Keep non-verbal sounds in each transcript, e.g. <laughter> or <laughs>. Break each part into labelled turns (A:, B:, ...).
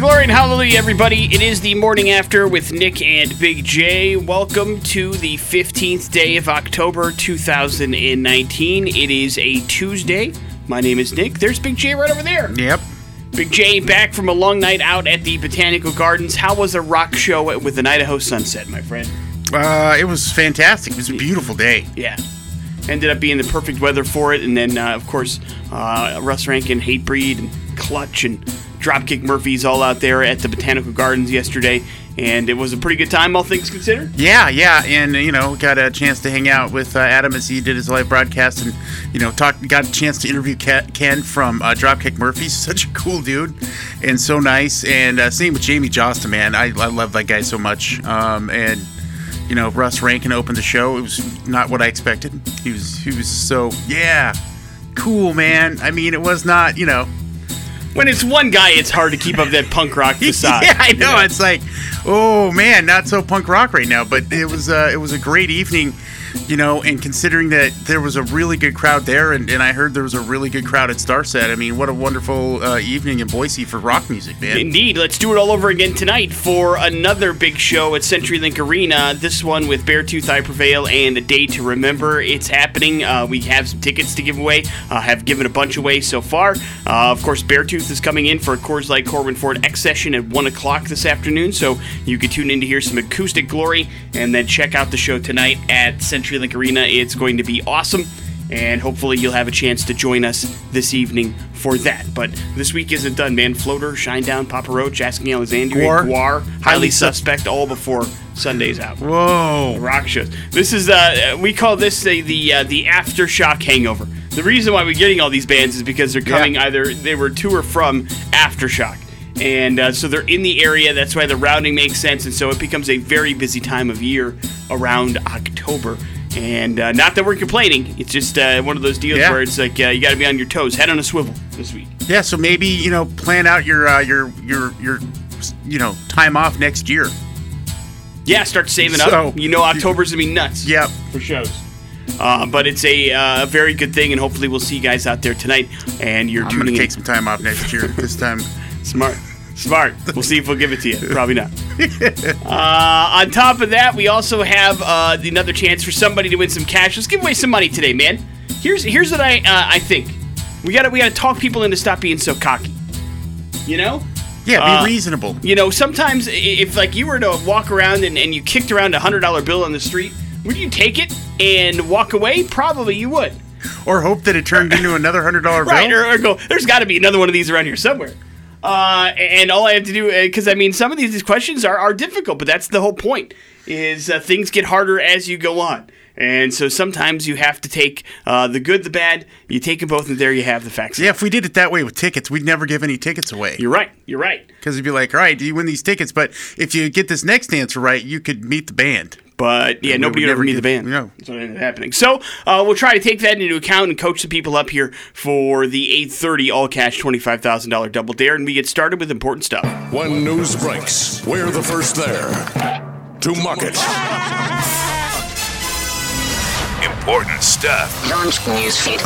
A: glory and hallelujah, everybody. It is the morning after with Nick and Big J. Welcome to the 15th day of October 2019. It is a Tuesday. My name is Nick. There's Big J right over there.
B: Yep.
A: Big J back from a long night out at the Botanical Gardens. How was a rock show with an Idaho sunset, my friend?
B: Uh, it was fantastic. It was a beautiful day.
A: Yeah. Ended up being the perfect weather for it. And then, uh, of course, uh, Russ Rankin, Hatebreed, and Clutch, and Dropkick Murphys all out there at the Botanical Gardens yesterday. And it was a pretty good time, all things considered.
B: Yeah, yeah, and you know, got a chance to hang out with uh, Adam as he did his live broadcast, and you know, talk. Got a chance to interview Ken from uh, Dropkick Murphys. <laughs> Such a cool dude, and so nice. And uh, same with Jamey Jasta, man. I, I love that guy so much. Um, and you know, Russ Rankin opened the show. It was not what I expected. He was he was so yeah, cool, man. I mean, it was not you know
A: when it's one guy, it's hard to keep up that punk rock <laughs> facade.
B: yeah, I know. It's like, oh man, not so punk rock right now. But it was uh, it was a great evening you know, and considering that there was a really good crowd there, and, and I heard there was a really good crowd at Starset. I mean, what a wonderful uh, evening in Boise for rock music, man.
A: Indeed. Let's do it all over again tonight for another big show at CenturyLink Arena. This one with Beartooth I Prevail and A Day to Remember. It's happening. Uh, we have some tickets to give away. Uh, have given a bunch away so far. Uh, of course, Beartooth is coming in for a Coors Light Corbin Ford X session at 1 o'clock this afternoon, so you can tune in to hear some acoustic glory and then check out the show tonight at CenturyLink CenturyLink Arena. It's going to be awesome, and hopefully you'll have a chance to join us this evening for that. But this week isn't done, man. Floater, Shinedown, Papa Roach, Asking Alexandria,
B: GWAR,
A: GWAR Highly Suspect, all before Sunday's out.
B: Whoa!
A: Rock shows. This is uh, we call this the the, uh, the aftershock hangover. The reason why we're getting all these bands is because they're coming yeah. either they were to or from aftershock and uh, so they're in the area. That's why the routing makes sense, and so it becomes a very busy time of year around October. And uh, not that we're complaining, it's just uh, one of those deals yeah. where it's like uh, you got to be on your toes, head on a swivel this week.
B: Yeah, so maybe you know plan out your uh, your your your you know time off next year.
A: Yeah, start saving so, up. You know, October's gonna be nuts.
B: Yep,
A: for shows. Uh, but it's a uh, very good thing, and hopefully we'll see you guys out there tonight. And you're
B: I'm
A: tuning
B: gonna
A: in.
B: take some time off next year. this time, <laughs>
A: smart. Smart. We'll see if we'll give it to you. Probably not. Uh, on top of that, we also have uh, another chance for somebody to win some cash. Let's give away some money today, man. Here's here's what I uh, I think. We gotta we gotta talk people into stop being so cocky. You know?
B: Yeah, be uh, reasonable.
A: You know, sometimes if like you were to walk around and, and you kicked around a hundred dollar bill on the street, would you take it and walk away? Probably you would.
B: Or hope that it turned into another hundred dollar <laughs> bill.
A: Right, or, or go. There's got to be another one of these around here somewhere. Uh, and all I have to do, because uh, I mean, some of these these questions are, are difficult, but that's the whole point. Is uh, things get harder as you go on, and so sometimes you have to take uh, the good, the bad. You take them both, and there you have the facts.
B: Yeah, if we did it that way with tickets, we'd never give any tickets away.
A: You're right. You're right.
B: Because you'd be like, all right, do you win these tickets? But if you get this next answer right, you could meet the band.
A: But yeah, nobody would ever meet the band.
B: No,
A: that's what ended up happening. So uh, we'll try to take that into account and coach the people up here for the 8:30 all cash twenty five thousand dollar double dare, and we get started with important stuff.
C: When news breaks, we're the first there to muck it.
D: Important stuff.
E: Launch newsfeed.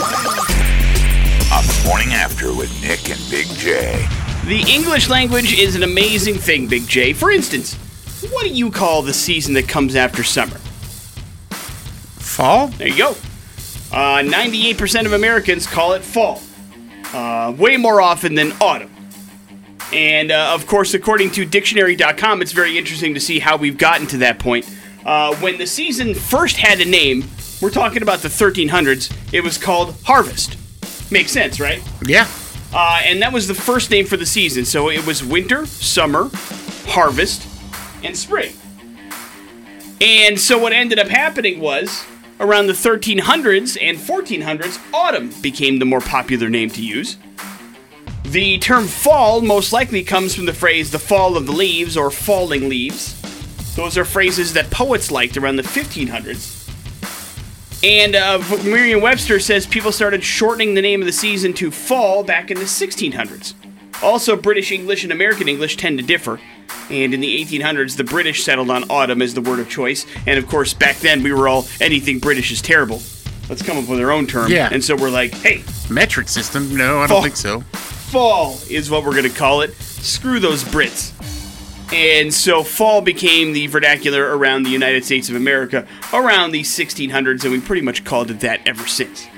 D: On the morning after with Nick and Big J.
A: The English language is an amazing thing, Big J. For instance. What do you call the season that comes after summer?
B: Fall?
A: There you go. Uh, 98% of Americans call it fall. Uh, way more often than autumn. And uh, of course, according to dictionary.com, it's very interesting to see how we've gotten to that point. Uh, when the season first had a name, we're talking about the 1300s, it was called harvest. Makes sense, right?
B: Yeah.
A: Uh, and that was the first name for the season. So it was winter, summer, harvest, and spring. And so what ended up happening was around the 1300s and 1400s, autumn became the more popular name to use. The term fall most likely comes from the phrase the fall of the leaves or falling leaves. Those are phrases that poets liked around the 1500s. And uh, Merriam Webster says people started shortening the name of the season to fall back in the 1600s. Also, British English and American English tend to differ. And in the 1800s, the British settled on autumn as the word of choice. And of course, back then we were all anything British is terrible. Let's come up with our own term.
B: Yeah.
A: And so we're like, hey,
B: metric system? No, I fall, don't think so.
A: Fall is what we're going to call it. Screw those Brits. And so fall became the vernacular around the United States of America around the 1600s, and we pretty much called it that ever since.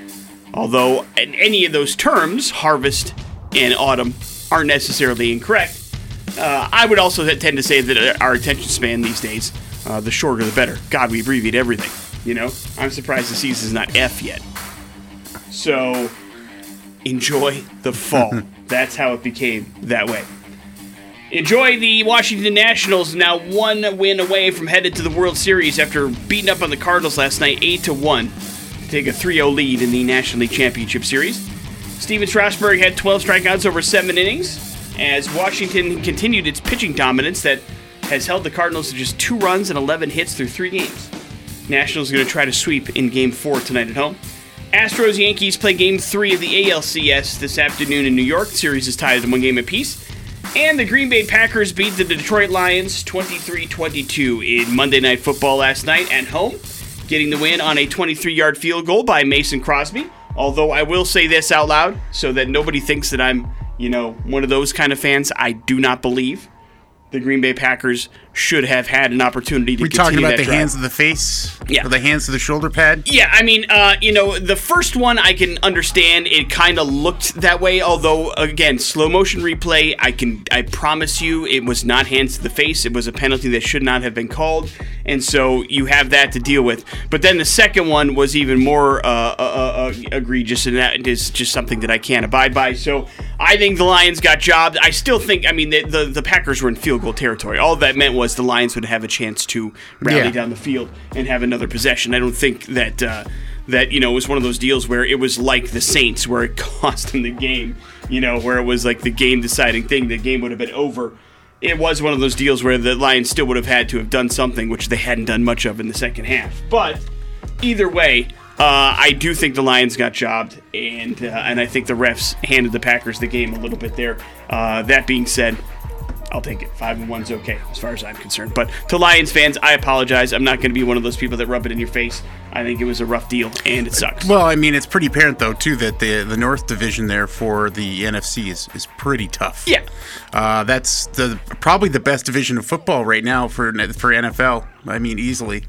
A: Although in any of those terms, harvest and autumn, aren't necessarily incorrect, uh, I would also tend to say that our attention span these days, uh, the shorter the better. God, we abbreviate everything. You know, I'm surprised the season's not F yet. So enjoy the fall. <laughs> That's how it became that way. Enjoy the Washington Nationals now one win away from headed to the World Series after beating up on the Cardinals last night 8 to 1 to take a 3-0 lead in the National League Championship Series. Stephen Strasburg had 12 strikeouts over 7 innings as Washington continued its pitching dominance that has held the Cardinals to just 2 runs and 11 hits through 3 games. Nationals are going to try to sweep in game 4 tonight at home. Astros Yankees play game 3 of the ALCS this afternoon in New York. The series is tied at one game apiece. And the Green Bay Packers beat the Detroit Lions 23 22 in Monday Night Football last night at home, getting the win on a 23 yard field goal by Mason Crosby. Although I will say this out loud so that nobody thinks that I'm, you know, one of those kind of fans, I do not believe the Green Bay Packers should have had an opportunity to
B: We
A: continue
B: talking about
A: that
B: the
A: drive.
B: hands of the face?
A: Yeah.
B: Or the hands of the shoulder pad?
A: Yeah, I mean, uh, you know, the first one I can understand. It kind of looked that way. Although, again, slow motion replay, I can, I promise you, it was not hands to the face. It was a penalty that should not have been called, and so you have that to deal with. But then the second one was even more uh, uh, uh, egregious, and that is just something that I can't abide by. So I think the Lions got jobbed. I still think, I mean, the the, the Packers were in field goal territory. All that meant was the Lions would have a chance to rally
B: Yeah.
A: down the field and have another possession. I don't think that uh, that you know it was one of those deals where it was like the Saints, where it <laughs> cost them the game. You know, where it was like the game deciding thing. The game would have been over. It was one of those deals where the Lions still would have had to have done something, which they hadn't done much of in the second half. But either way. Uh, I do think the Lions got jobbed, and uh, and I think the refs handed the Packers the game a little bit there. Uh, that being said, I'll take it. Five and one's okay as far as I'm concerned. But to Lions fans, I apologize. I'm not going to be one of those people that rub it in your face. I think it was a rough deal, and it sucks.
B: Well, I mean, it's pretty apparent though too that the the North Division there for the NFC is, is pretty tough.
A: Yeah.
B: Uh, that's the probably the best division of football right now for for NFL. I mean, easily.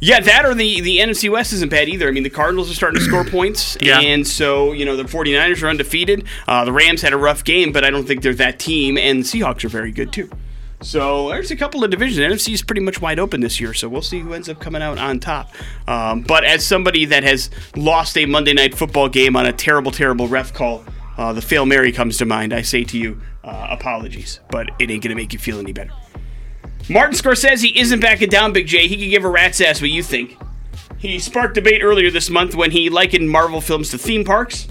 A: Yeah, that or the, the NFC West isn't bad either. I mean, the Cardinals are starting to score <clears throat> points,
B: Yeah.
A: and so, you know, the 49ers are undefeated. Uh, the Rams had a rough game, but I don't think they're that team, and the Seahawks are very good too. So there's a couple of divisions. NFC is pretty much wide open this year, so we'll see who ends up coming out on top. Um, but as somebody that has lost a Monday night football game on a terrible, terrible ref call, uh, the fail Mary comes to mind. I say to you, uh, apologies, but it ain't gonna make you feel any better. Martin Scorsese isn't backing down, Big J. He can give a rat's ass what you think. He sparked debate earlier this month when he likened Marvel films to theme parks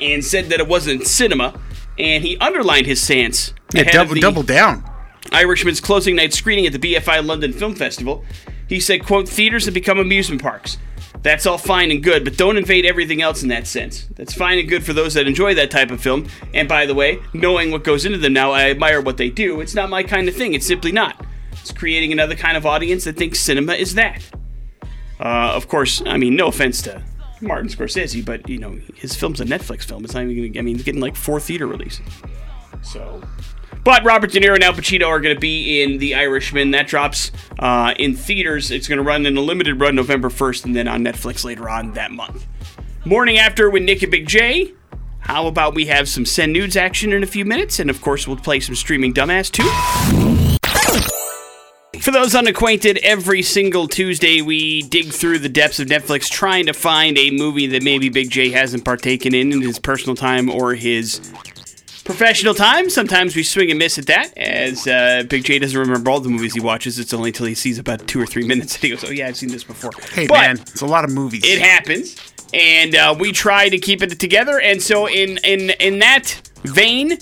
A: and said that it wasn't cinema, and he underlined his stance.
B: Yeah, double double down.
A: Irishman's closing night screening at the BFI London Film Festival. He said, quote, theaters have become amusement parks. That's all fine and good, but don't invade everything else in that sense. That's fine and good for those that enjoy that type of film. And by the way, knowing what goes into them now, I admire what they do. It's not my kind of thing. It's simply not. It's creating another kind of audience that thinks cinema is that. Uh, of course, I mean, no offense to Martin Scorsese, but you know, his film's a Netflix film. It's not even gonna, I mean, it's getting like four theater releases. So, but Robert De Niro and Al Pacino are going to be in The Irishman. That drops uh, in theaters. It's going to run in a limited run November 1st and then on Netflix later on that month. Morning after with Nick and Big J. How about we have some send nudes action in a few minutes? And of course, we'll play some streaming dumbass too. For those unacquainted, every single Tuesday we dig through the depths of Netflix trying to find a movie that maybe Big J hasn't partaken in in his personal time or his professional time. Sometimes we swing and miss at that, as uh, Big J doesn't remember all the movies he watches. It's only until he sees about two or three minutes and he goes, "Oh yeah, I've seen this before."
B: Hey
A: But
B: man, it's a lot of movies.
A: it happens, and uh, we try to keep it together. And so, in in in that vein,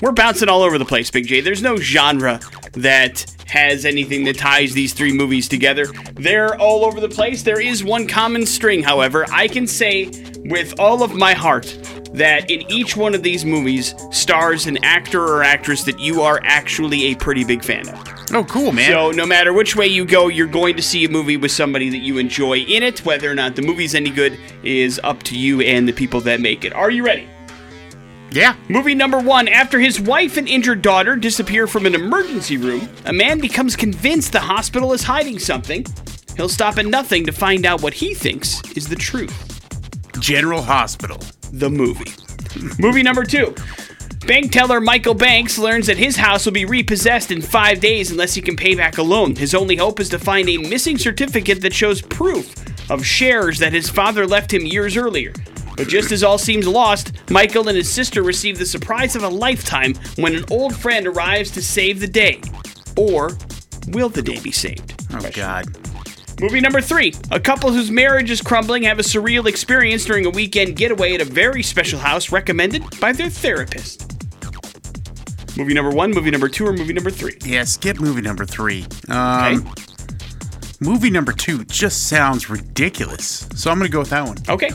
A: we're bouncing all over the place, Big J. There's no genre that has anything that ties these three movies together. They're all over the place. There is one common string, however. I can say with all of my heart that in each one of these movies stars an actor or actress that you are actually a pretty big fan of.
B: oh, cool, man.
A: So no matter which way you go, you're going to see a movie with somebody that you enjoy in it. Whether or not the movie's any good is up to you and the people that make it. Are you ready?
B: Yeah.
A: Movie number one After his wife and injured daughter disappear from an emergency room, a man becomes convinced the hospital is hiding something. He'll stop at nothing to find out what he thinks is the truth.
B: General Hospital.
A: The movie. movie number two Bank teller Michael Banks learns that his house will be repossessed in five days unless he can pay back a loan. His only hope is to find a missing certificate that shows proof of shares that his father left him years earlier. But just as all seems lost, Michael and his sister receive the surprise of a lifetime when an old friend arrives to save the day. Or will the day be saved?
B: Oh, God.
A: Movie number three. A couple whose marriage is crumbling have a surreal experience during a weekend getaway at a very special house recommended by their therapist. Movie number one, movie number two, or movie number three?
B: Yeah, skip movie number three. Um,
A: Okay.
B: Movie number two just sounds ridiculous. So I'm going to go with that one.
A: Okay.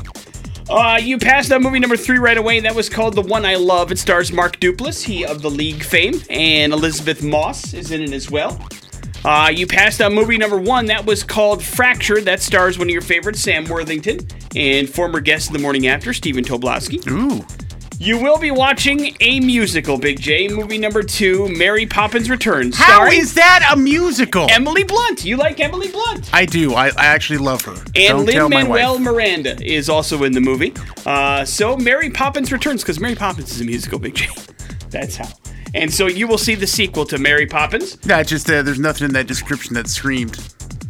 A: Uh, you passed on movie number three right away. That was called The One I Love. It stars Mark Duplass, he of the League fame, and Elisabeth Moss is in it as well. Uh, you passed on movie number one. That was called Fractured. That stars one of your favorites, Sam Worthington, and former guest of the morning after, Stephen Tobolowsky.
B: Ooh.
A: You will be watching a musical, Big J. Movie number two, Mary Poppins Returns.
B: How is that a musical?
A: Emily Blunt? You like Emily Blunt?
B: I do. I, I actually love her.
A: And Lin Manuel. Miranda is also in the movie. Uh, so Mary Poppins returns because Mary Poppins is a musical, Big J. <laughs> That's how. And so you will see the sequel to Mary Poppins.
B: Yeah, just uh, there's nothing in that description that screamed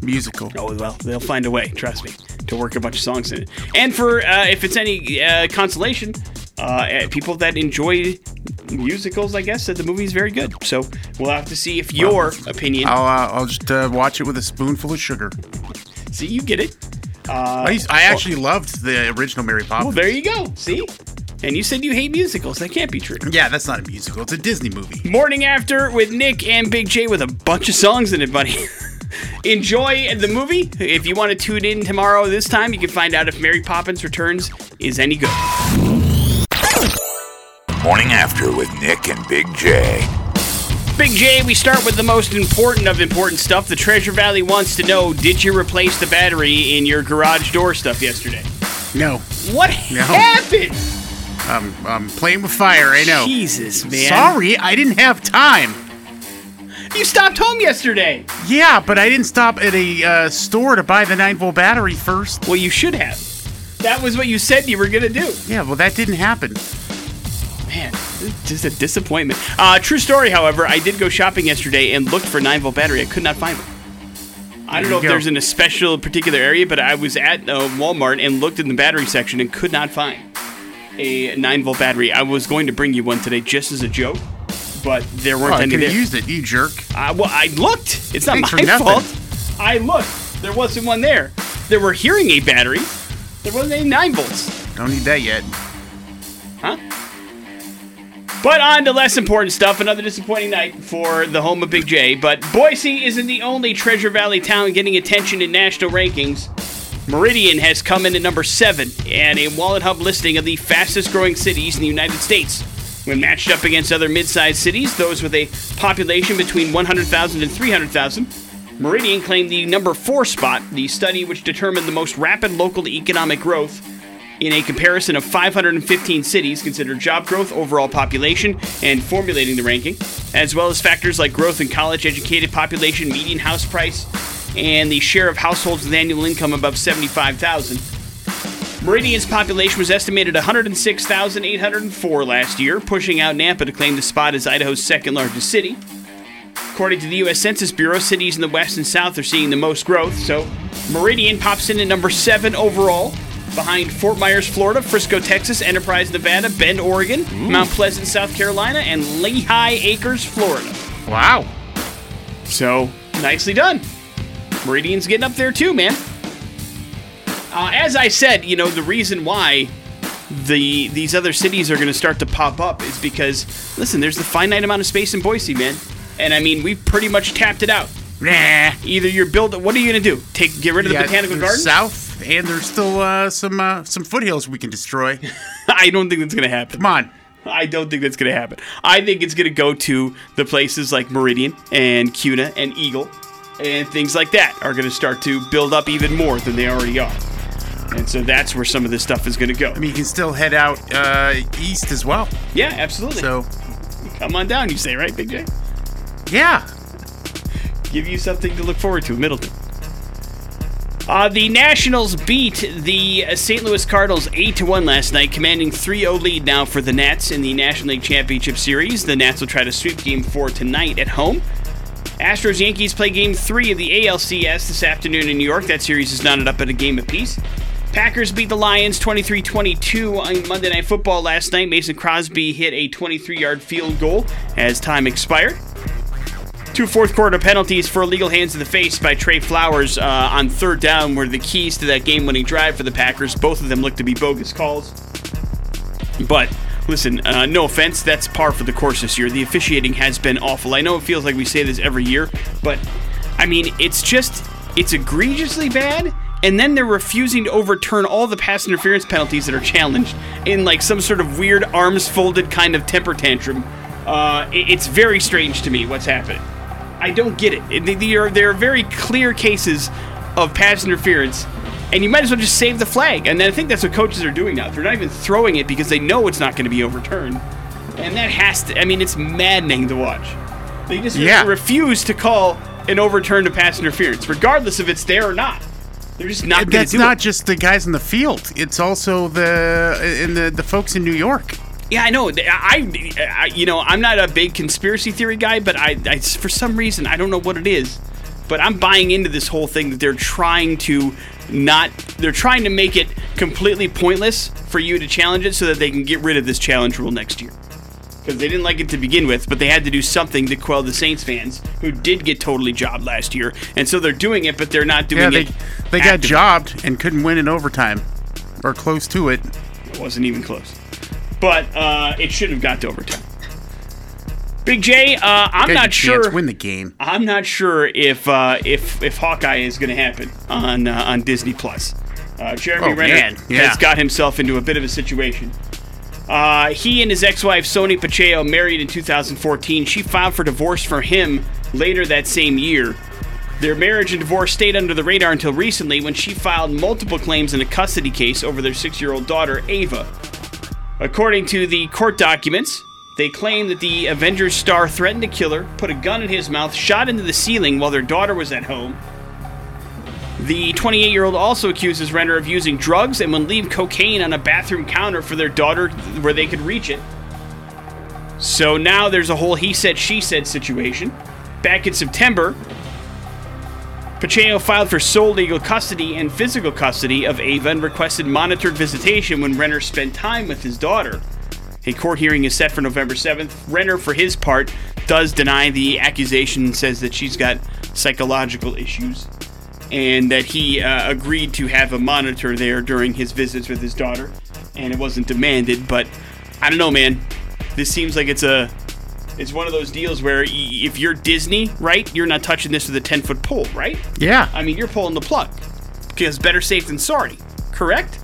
B: musical.
A: Oh well, they'll find a way. Trust me, to work a bunch of songs in it. And for uh, if it's any uh, consolation, uh, eh, people that enjoy musicals, I guess that the movie is very good. So we'll have to see if your opinion.
B: I'll uh, I'll just uh, watch it with a spoonful of sugar.
A: see, you get it.
B: I, used, I actually loved the original Mary Poppins.
A: Well, there you go. See. And you said you hate musicals. That can't be true.
B: Yeah, that's not a musical. It's a Disney movie.
A: Morning After with Nick and Big J with a bunch of songs in it, buddy. <laughs> Enjoy the movie. If you want to tune in tomorrow this time, you can find out if Mary Poppins Returns is any good.
D: Morning After with Nick and Big J.
A: Big J, we start with the most important of important stuff. The Treasure Valley wants to know Did you replace the battery in your garage door stuff yesterday?
B: No,
A: What
B: No.
A: happened?
B: I'm, I'm playing with fire. I know.
A: Jesus, man.
B: Sorry, I didn't have time.
A: You stopped home yesterday.
B: Yeah, but I didn't stop at a uh, store to buy the 9 volt battery first.
A: Well, you should have. That was what you said you were going to do.
B: Yeah, well, that didn't happen.
A: Man, just a disappointment. Uh, true story, however, I did go shopping yesterday and looked for 9 volt battery. I could not find one. I don't know if
B: go.
A: there's in a special particular area, but I was at uh, Walmart and looked in the battery section and could not find a 9 volt battery. I was going to bring you one today just as a joke, but there
B: Oh,
A: weren't
B: I
A: any
B: could
A: there.
B: used it, you jerk.
A: Uh, well, I looked. It's not
B: Thanks
A: my fault. I looked. There wasn't one there. There were hearing aid batteries. There wasn't any 9 volts.
B: Don't need that yet.
A: Huh? But on to less important stuff. Another disappointing night for the home of Big J. But Boise isn't the only Treasure Valley town getting attention in national rankings. Meridian has come in at number seven and a WalletHub listing of the fastest growing cities in the United States. When matched up against other mid sized cities, those with a population between 100,000 and 300,000, Meridian claimed the number four spot, the study which determined the most rapid local economic growth in a comparison of 515 cities considered job growth, overall population, and formulating the ranking, as well as factors like growth in college educated population, median house price, and the share of households with annual income above 75,000. Meridian's population was estimated 106,804 last year, pushing out Nampa to claim the spot as Idaho's second largest city. According to the U.S. Census Bureau, cities in the west and south are seeing the most growth, so Meridian pops in at number seven overall, behind Fort Myers, Florida, Frisco, Texas, Enterprise, Nevada, Bend, Oregon, Mount Pleasant, South Carolina, and Lehigh Acres, Florida.
B: Wow.
A: So, nicely done. Meridian's getting up there too, man. Uh, as I said, you know, the reason why the these other cities are going to start to pop up is because, listen, there's the finite amount of space in Boise, man. And I mean, we've pretty much tapped it out.
B: Nah.
A: Either you're built. What are you going to do? Take get rid of the botanical garden?
B: South, and there's still uh, some uh, some foothills we can destroy. <laughs>
A: I don't think that's going to happen.
B: Come on.
A: I don't think that's going to happen. I think it's going to go to the places like Meridian and Kuna and Eagle and things like that are going to start to build up even more than they already are. And so that's where some of this stuff is going to go.
B: I mean, you can still head out uh, east as well.
A: yeah, absolutely.
B: So,
A: Come on down, you say, right, Big J?
B: yeah.
A: give you something to look forward to, Middleton. Uh, the Nationals beat the uh, St. Louis Cardinals 8 to 1 last night, commanding 3 0 lead now for the Nats in the National League Championship Series. The Nats will try to sweep game 4 tonight at home. Astros Yankees play game 3 of the ALCS this afternoon in New York. That series is knotted up at a game apiece. Packers beat the Lions 23 22 on Monday Night Football last night. Mason Crosby hit a 23 yard field goal as time expired. Two fourth quarter penalties for illegal hands to the face by Trey Flowers uh, on third down were the keys to that game winning drive for the Packers. Both of them look to be bogus calls. But listen, uh, no offense, that's par for the course this year. The officiating has been awful. I know it feels like we say this every year, but I mean, it's just, it's egregiously bad. And then they're refusing to overturn all the pass interference penalties that are challenged in like some sort of weird arms folded kind of temper tantrum. Uh, it's very strange to me what's happening. I don't get it. They are- There are very clear cases of pass interference, and you might as well just save the flag. And then I think that's what coaches are doing now. They're not even throwing it because they know it's not going to be overturned. And that has to, I mean, it's maddening to watch. They just
B: Yeah.
A: refuse to call an overturn to pass interference, regardless if it's there or not. They're just not going to
B: That's
A: do
B: not
A: it.
B: just the guys in the field. It's also the in the the folks in New York.
A: Yeah, I know. I, I, you know, I'm not a big conspiracy theory guy, but I, I, for some reason, I don't know what it is, but I'm buying into this whole thing that they're trying to not, they're trying to make it completely pointless for you to challenge it so that they can get rid of this challenge rule next year. Because they didn't like it to begin with, but they had to do something to quell the Saints fans who did get totally jobbed last year, and so they're doing it, but they're not doing
B: Yeah, they
A: it.
B: they got
A: actively.
B: jobbed and couldn't win in overtime or close to it.
A: It wasn't even close. But uh, it should have got to overtime. Big J, uh, I'm
B: Guys
A: not
B: had a chance,
A: sure.
B: Win the game.
A: I'm not sure if uh, if if Hawkeye is going to happen on uh, on Disney Plus. Uh, Jeremy
B: Oh,
A: Renner
B: yeah.
A: has got himself into a bit of a situation. Uh, he and his ex-wife Sonni Pacheco married in 2014. She filed for divorce for him later that same year. Their marriage and divorce stayed under the radar until recently when she filed multiple claims in a custody case over their six-year-old daughter Ava. According to the court documents, they claim that the Avengers star threatened to kill her, put a gun in his mouth, shot into the ceiling while their daughter was at home. The 28 year old also accuses Renner of using drugs and would leave cocaine on a bathroom counter for their daughter where they could reach it. So now there's a whole he said, she said situation. Back in September, Pacheco filed for sole legal custody and physical custody of Ava and requested monitored visitation when Renner spent time with his daughter. A court hearing is set for November 7th. Renner, for his part, does deny the accusation and says that she's got psychological issues and that he uh, agreed to have a monitor there during his visits with his daughter and it wasn't demanded. But I don't know, man. This seems like it's a. It's one of those deals where if you're Disney, right, you're not touching this with a 10 foot pole, right?
B: Yeah,
A: I mean, you're pulling the plug because better safe than sorry, correct?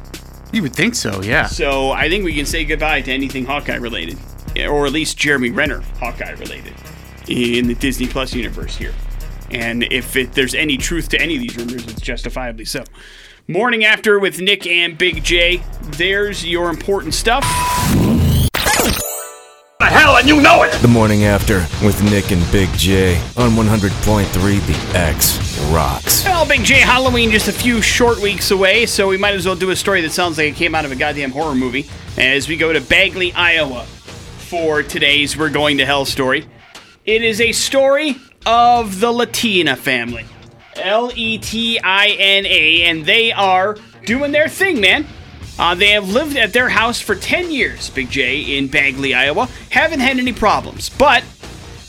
B: You would think so. Yeah.
A: So I think we can say goodbye to anything Hawkeye related, or at least Jeremy Renner Hawkeye related in the Disney Plus universe here. And if it, there's any truth to any of these rumors, it's justifiably so. Morning after with Nick and Big J. There's your important stuff.
E: The morning after with Nick and Big J on 100.3 The X rocks.
A: Well, Big J, Halloween just a few short weeks away, so we might as well do a story that sounds like it came out of a goddamn horror movie. As we go to Bagley, Iowa for today's We're Going to Hell story. It is a story of the Letina family. L E T I N A, and they are doing their thing, man. Uh, they have lived at their house for 10 years, Big J, in Bagley, Iowa. Haven't had any problems, but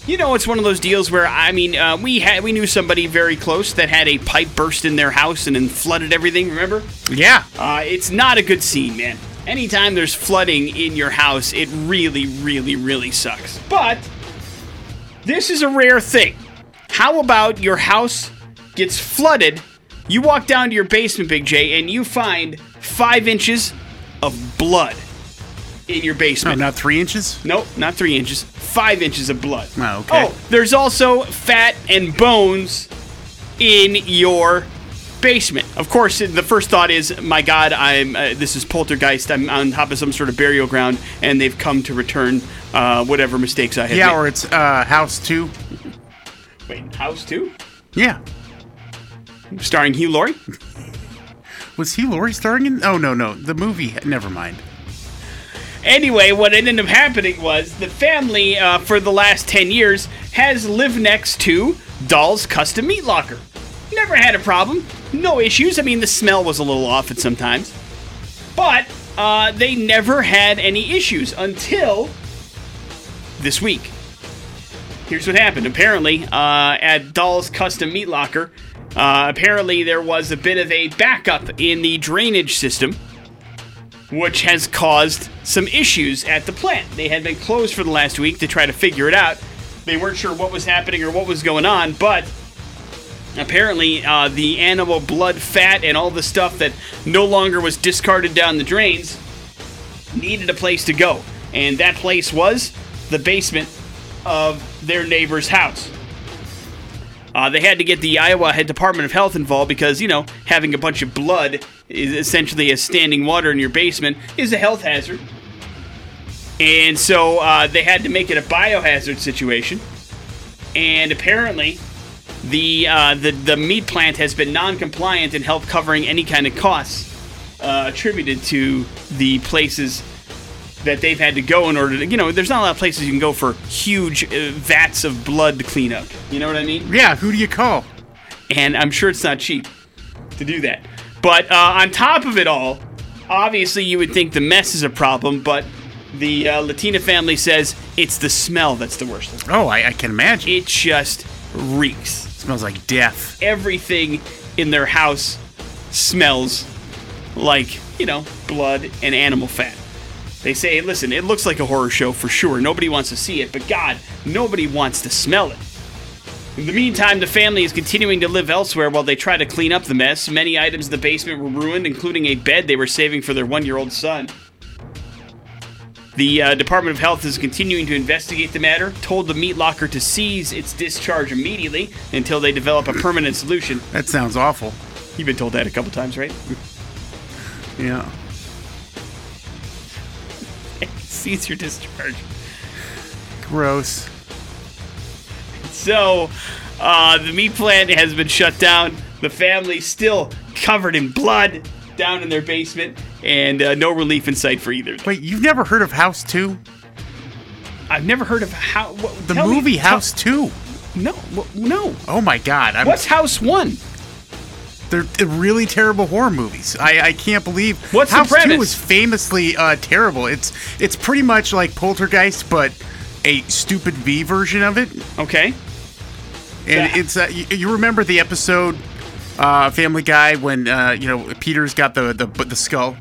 A: you know, it's one of those deals where I mean, uh, we had we knew somebody very close that had a pipe burst in their house and then flooded everything. Remember?
B: Yeah.
A: Uh, it's not a good scene, man. Anytime there's flooding in your house, it really, really, really sucks. But this is a rare thing. How about your house gets flooded? You walk down to your basement, Big J, and you find five inches of blood in your
B: No,
A: basement.
B: not three inches.
A: Nope, not three inches. Five inches of blood.
B: Oh, okay.
A: Oh, there's also fat and bones in your basement. Of course, the first thought is, my God, I'm uh, this is poltergeist. I'm on top of some sort of burial ground, and they've come to return uh, whatever mistakes I had
B: Yeah,
A: made.
B: or it's uh, House Two.
A: Wait, House Two,
B: Yeah.
A: starring Hugh Laurie. <laughs>
B: Was he Laurie starring in? Oh no, no, the movie. Never mind.
A: Anyway, what ended up happening was the family, uh, for the last 10 years, has lived next to Doll's Custom Meat Locker. Never had a problem, no issues. I mean, the smell was a little off at sometimes. But uh, they never had any issues until this week. Here's what happened. Apparently, uh, at Doll's Custom Meat Locker, uh, apparently there was a bit of a backup in the drainage system which has caused some issues at the plant. They had been closed for the last week to try to figure it out. They weren't sure what was happening or what was going on, but apparently uh, the animal blood, fat, and all the stuff that no longer was discarded down the drains needed a place to go. And that place was the basement of their neighbor's house. Uh, they had to get the Iowa Department of Health involved because, you know, having a bunch of blood is essentially as standing water in your basement is a health hazard. And so uh, they had to make it a biohazard situation. And apparently, the, uh, the, the meat plant has been non compliant in help covering any kind of costs uh, attributed to the places that they've had to go in order to, you know, there's not a lot of places you can go for huge uh, vats of blood cleanup. You know what I mean?
B: Yeah, who do you call?
A: and I'm sure it's not cheap to do that. But uh, on top of it all, obviously you would think the mess is a problem, but the uh, Letina family says it's the smell that's the worst.
B: Oh, I, I can imagine.
A: It just reeks.
B: smells like death.
A: Everything in their house smells like, you know, blood and animal fat. They say, listen, it looks like a horror show for sure. Nobody wants to see it, but God, nobody wants to smell it. In the meantime, the family is continuing to live elsewhere while they try to clean up the mess. Many items in the basement were ruined, including a bed they were saving for their one year old son. The uh, Department of Health is continuing to investigate the matter, told the meat locker to seize its discharge immediately until they develop a permanent solution.
B: That sounds awful.
A: You've been told that a couple times, right?
B: Yeah.
A: Seize your discharge.
B: Gross.
A: So, uh, the meat plant has been shut down. The family's still covered in blood down in their basement, and uh, no relief in sight for either.
B: Wait, you've never heard of House Two?
A: I've never heard of how
B: The
A: me-
B: movie
A: tell-
B: House Two.
A: no, no.
B: Oh my God! I'm,
A: What's House One?
B: They're really terrible horror movies. I, I can't believe
A: What's the
B: House
A: premise?
B: Two is famously uh, terrible. It's it's pretty much like Poltergeist, but a stupid V version of it.
A: Okay.
B: And
A: Yeah.
B: it's uh, you, you remember the episode uh, Family Guy when uh, you know Peter's got the the the skull,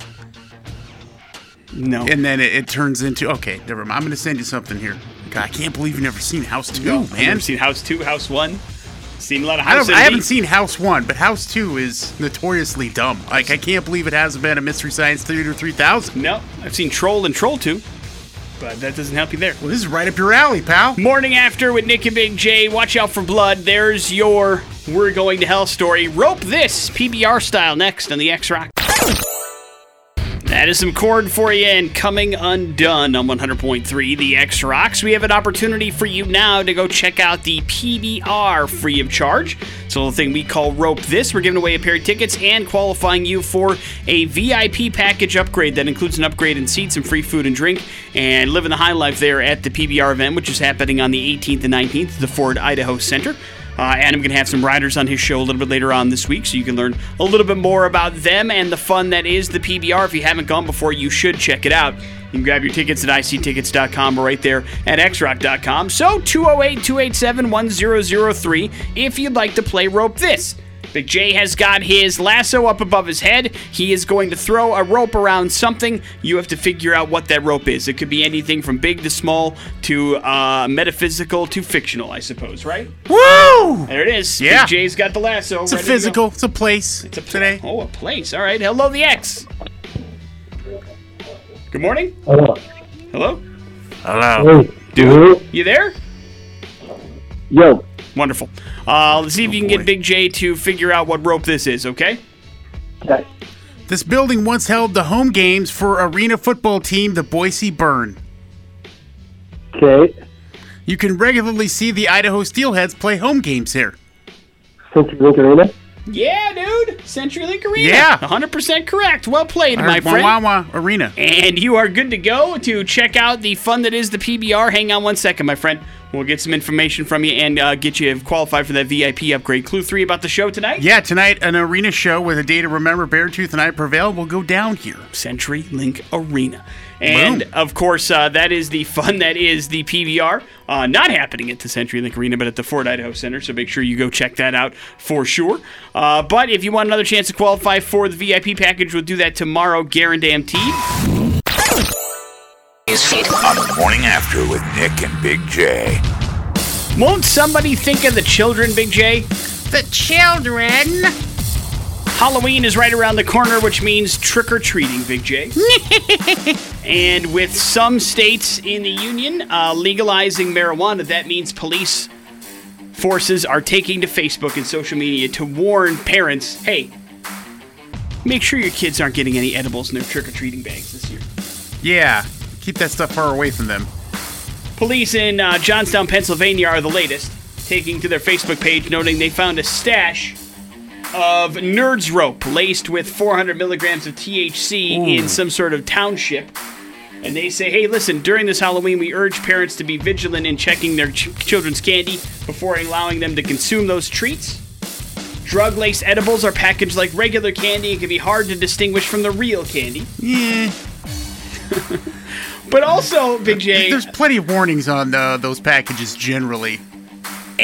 A: No.
B: and then it, it turns into okay. Never mind. I'm going to send you something here. God, I can't believe you've never seen House Two,
A: No, I've never seen House Two, House One. Seen a lot of
B: I,
A: House.
B: don't, I haven't seen House One, but House Two is notoriously dumb. Like I can't believe it hasn't been a Mystery Science Theater 3000.
A: No, I've seen Troll and Troll Two, but that doesn't help you there.
B: Well, this is right up your alley, pal.
A: Morning after with Nick and Big J. Watch out for blood. There's your We're Going to Hell story. Rope this PBR style next on the X Rock. That is some Korn for you and coming undone on 100.3 the X Rocks. We have an opportunity for you now to go check out the PBR free of charge. It's a little thing we call Rope This. We're giving away a pair of tickets and qualifying you for a VIP package upgrade that includes an upgrade in seats and free food and drink and living the high life there at the PBR event, which is happening on the 18th and 19th at the Ford Idaho Center. Uh, Adam to have some riders on his show a little bit later on this week, so you can learn a little bit more about them and the fun that is the PBR. If you haven't gone before, you should check it out. You can grab your tickets at ictickets.com or right there at xrock.com. So 208 287 1003 if you'd like to play Rope This. Big J has got his lasso up above his head. He is going to throw a rope around something. You have to figure out what that rope is. It could be anything from big to small to uh, metaphysical to fictional, I suppose, right?
B: Woo!
A: There it is.
B: Yeah.
A: Big J's got the lasso.
B: It's a
A: ready to go.
B: physical. It's a place
A: It's a pl-
B: today.
A: Oh, a place. All right. Hello, the X. Good morning.
F: Hello.
A: Hello.
B: Hello.
F: Hey, dude.
A: You there?
F: Yo.
A: Wonderful. Uh, let's see if you can
B: boy.
A: get Big J to figure out what rope this is, okay?
F: Okay.
B: This building once held the home games for arena football team, the Boise Burn.
F: Okay.
B: You can regularly see the Idaho Steelheads play home games here.
F: CenturyLink Arena.
A: Yeah, dude. CenturyLink Arena.
B: Yeah.
A: 100% correct. Well played, my friend.
B: Wawa Arena.
A: And you are good to go to check out the fun that is the PBR. Hang on one second, my friend. We'll get some information from you and uh, get you qualified for that VIP upgrade. Clue three about the show tonight?
B: Yeah, tonight an arena show with a day to remember Beartooth and I Prevail will go down here.
A: CenturyLink Arena. And
B: Boom.
A: of course, uh, that is the fun that is the PBR. Uh, not happening at the CenturyLink Arena, but at the Ford Idaho Center. So make sure you go check that out for sure. Uh, but if you want another chance to qualify for the VIP package, we'll do that tomorrow, guaranteed.
D: On the morning after with Nick and Big J.
A: Won't somebody think of the children, Big J?
B: The children.
A: Halloween is right around the corner, which means trick or treating, Big J. <laughs> and with some states in the union uh, legalizing marijuana, that means police forces are taking to Facebook and social media to warn parents hey, make sure your kids aren't getting any edibles in their trick or treating bags this year.
B: Yeah, keep that stuff far away from them.
A: Police in uh, Johnstown, Pennsylvania are the latest, taking to their Facebook page noting they found a stash of Nerds Rope laced with 400 milligrams of THC in some sort of township. And they say, hey, listen, during this Halloween, we urge parents to be vigilant in checking their ch- children's candy before allowing them to consume those treats. Drug laced edibles are packaged like regular candy and can be hard to distinguish from the real candy.
B: Yeah, <laughs>
A: But also, Big J.
B: there's plenty of warnings on uh, those packages generally,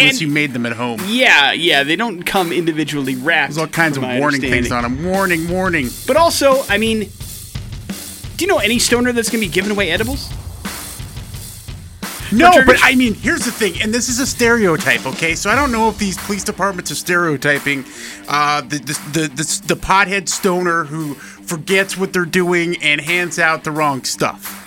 B: unless you made them at home.
A: Yeah, yeah, they don't come individually wrapped.
B: There's all kinds of warning things on them. Warning, warning.
A: But also, I mean, do you know any stoner that's gonna be giving away edibles?
B: No, but I mean, here's the thing, and this is a stereotype, okay? So I don't know if these police departments are stereotyping uh, the, the, the, the, the pothead stoner who forgets what they're doing and hands out the wrong stuff.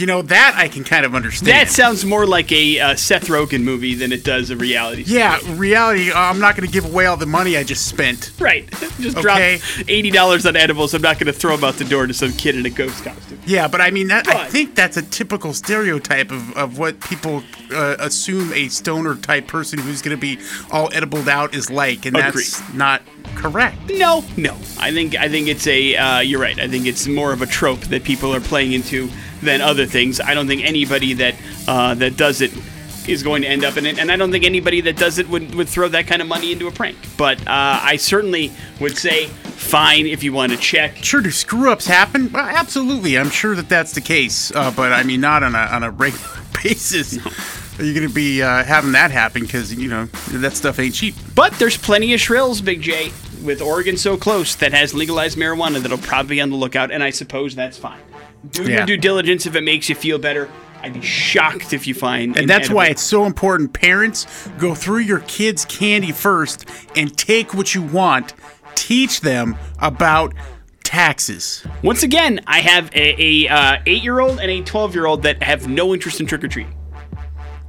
B: You know, that I can kind of understand.
A: That sounds more like a uh, Seth Rogen movie than it does a reality.
B: yeah, reality, uh, I'm not going to give away all the money I just spent.
A: Right. <laughs> Just
B: Okay.
A: drop eighty dollars on edibles. I'm not gonna throw them out the door to some kid in a ghost costume.
B: Yeah, but I mean, that, I think that's a typical stereotype of, of what people uh, assume a stoner type person who's going to be all edibled out is like, and that's not correct.
A: No, no. I think I think it's a. Uh, you're right. I think it's more of a trope that people are playing into than other things. I don't think anybody that uh, that does it is going to end up in it, and I don't think anybody that does it would, would throw that kind of money into a prank. But uh, I certainly would say, fine if you want to check.
B: Sure, do screw ups happen? Well, absolutely. I'm sure that that's the case, uh, but I mean, not on a, on a regular <laughs> basis. Are you going to be uh, having that happen? Because, you know, that stuff ain't cheap.
A: But there's plenty of shrills, Big J, with Oregon so close that has legalized marijuana that'll probably be on the lookout, and I suppose that's fine. Do your due diligence if it makes you feel better. I'd be shocked if you find.
B: And
A: an
B: that's why it's so important. Parents, go through your kids' candy first and take what you want. Teach them about taxes.
A: Once again, I have a, a uh, eight-year-old and a twelve-year-old that have no interest in trick or treating.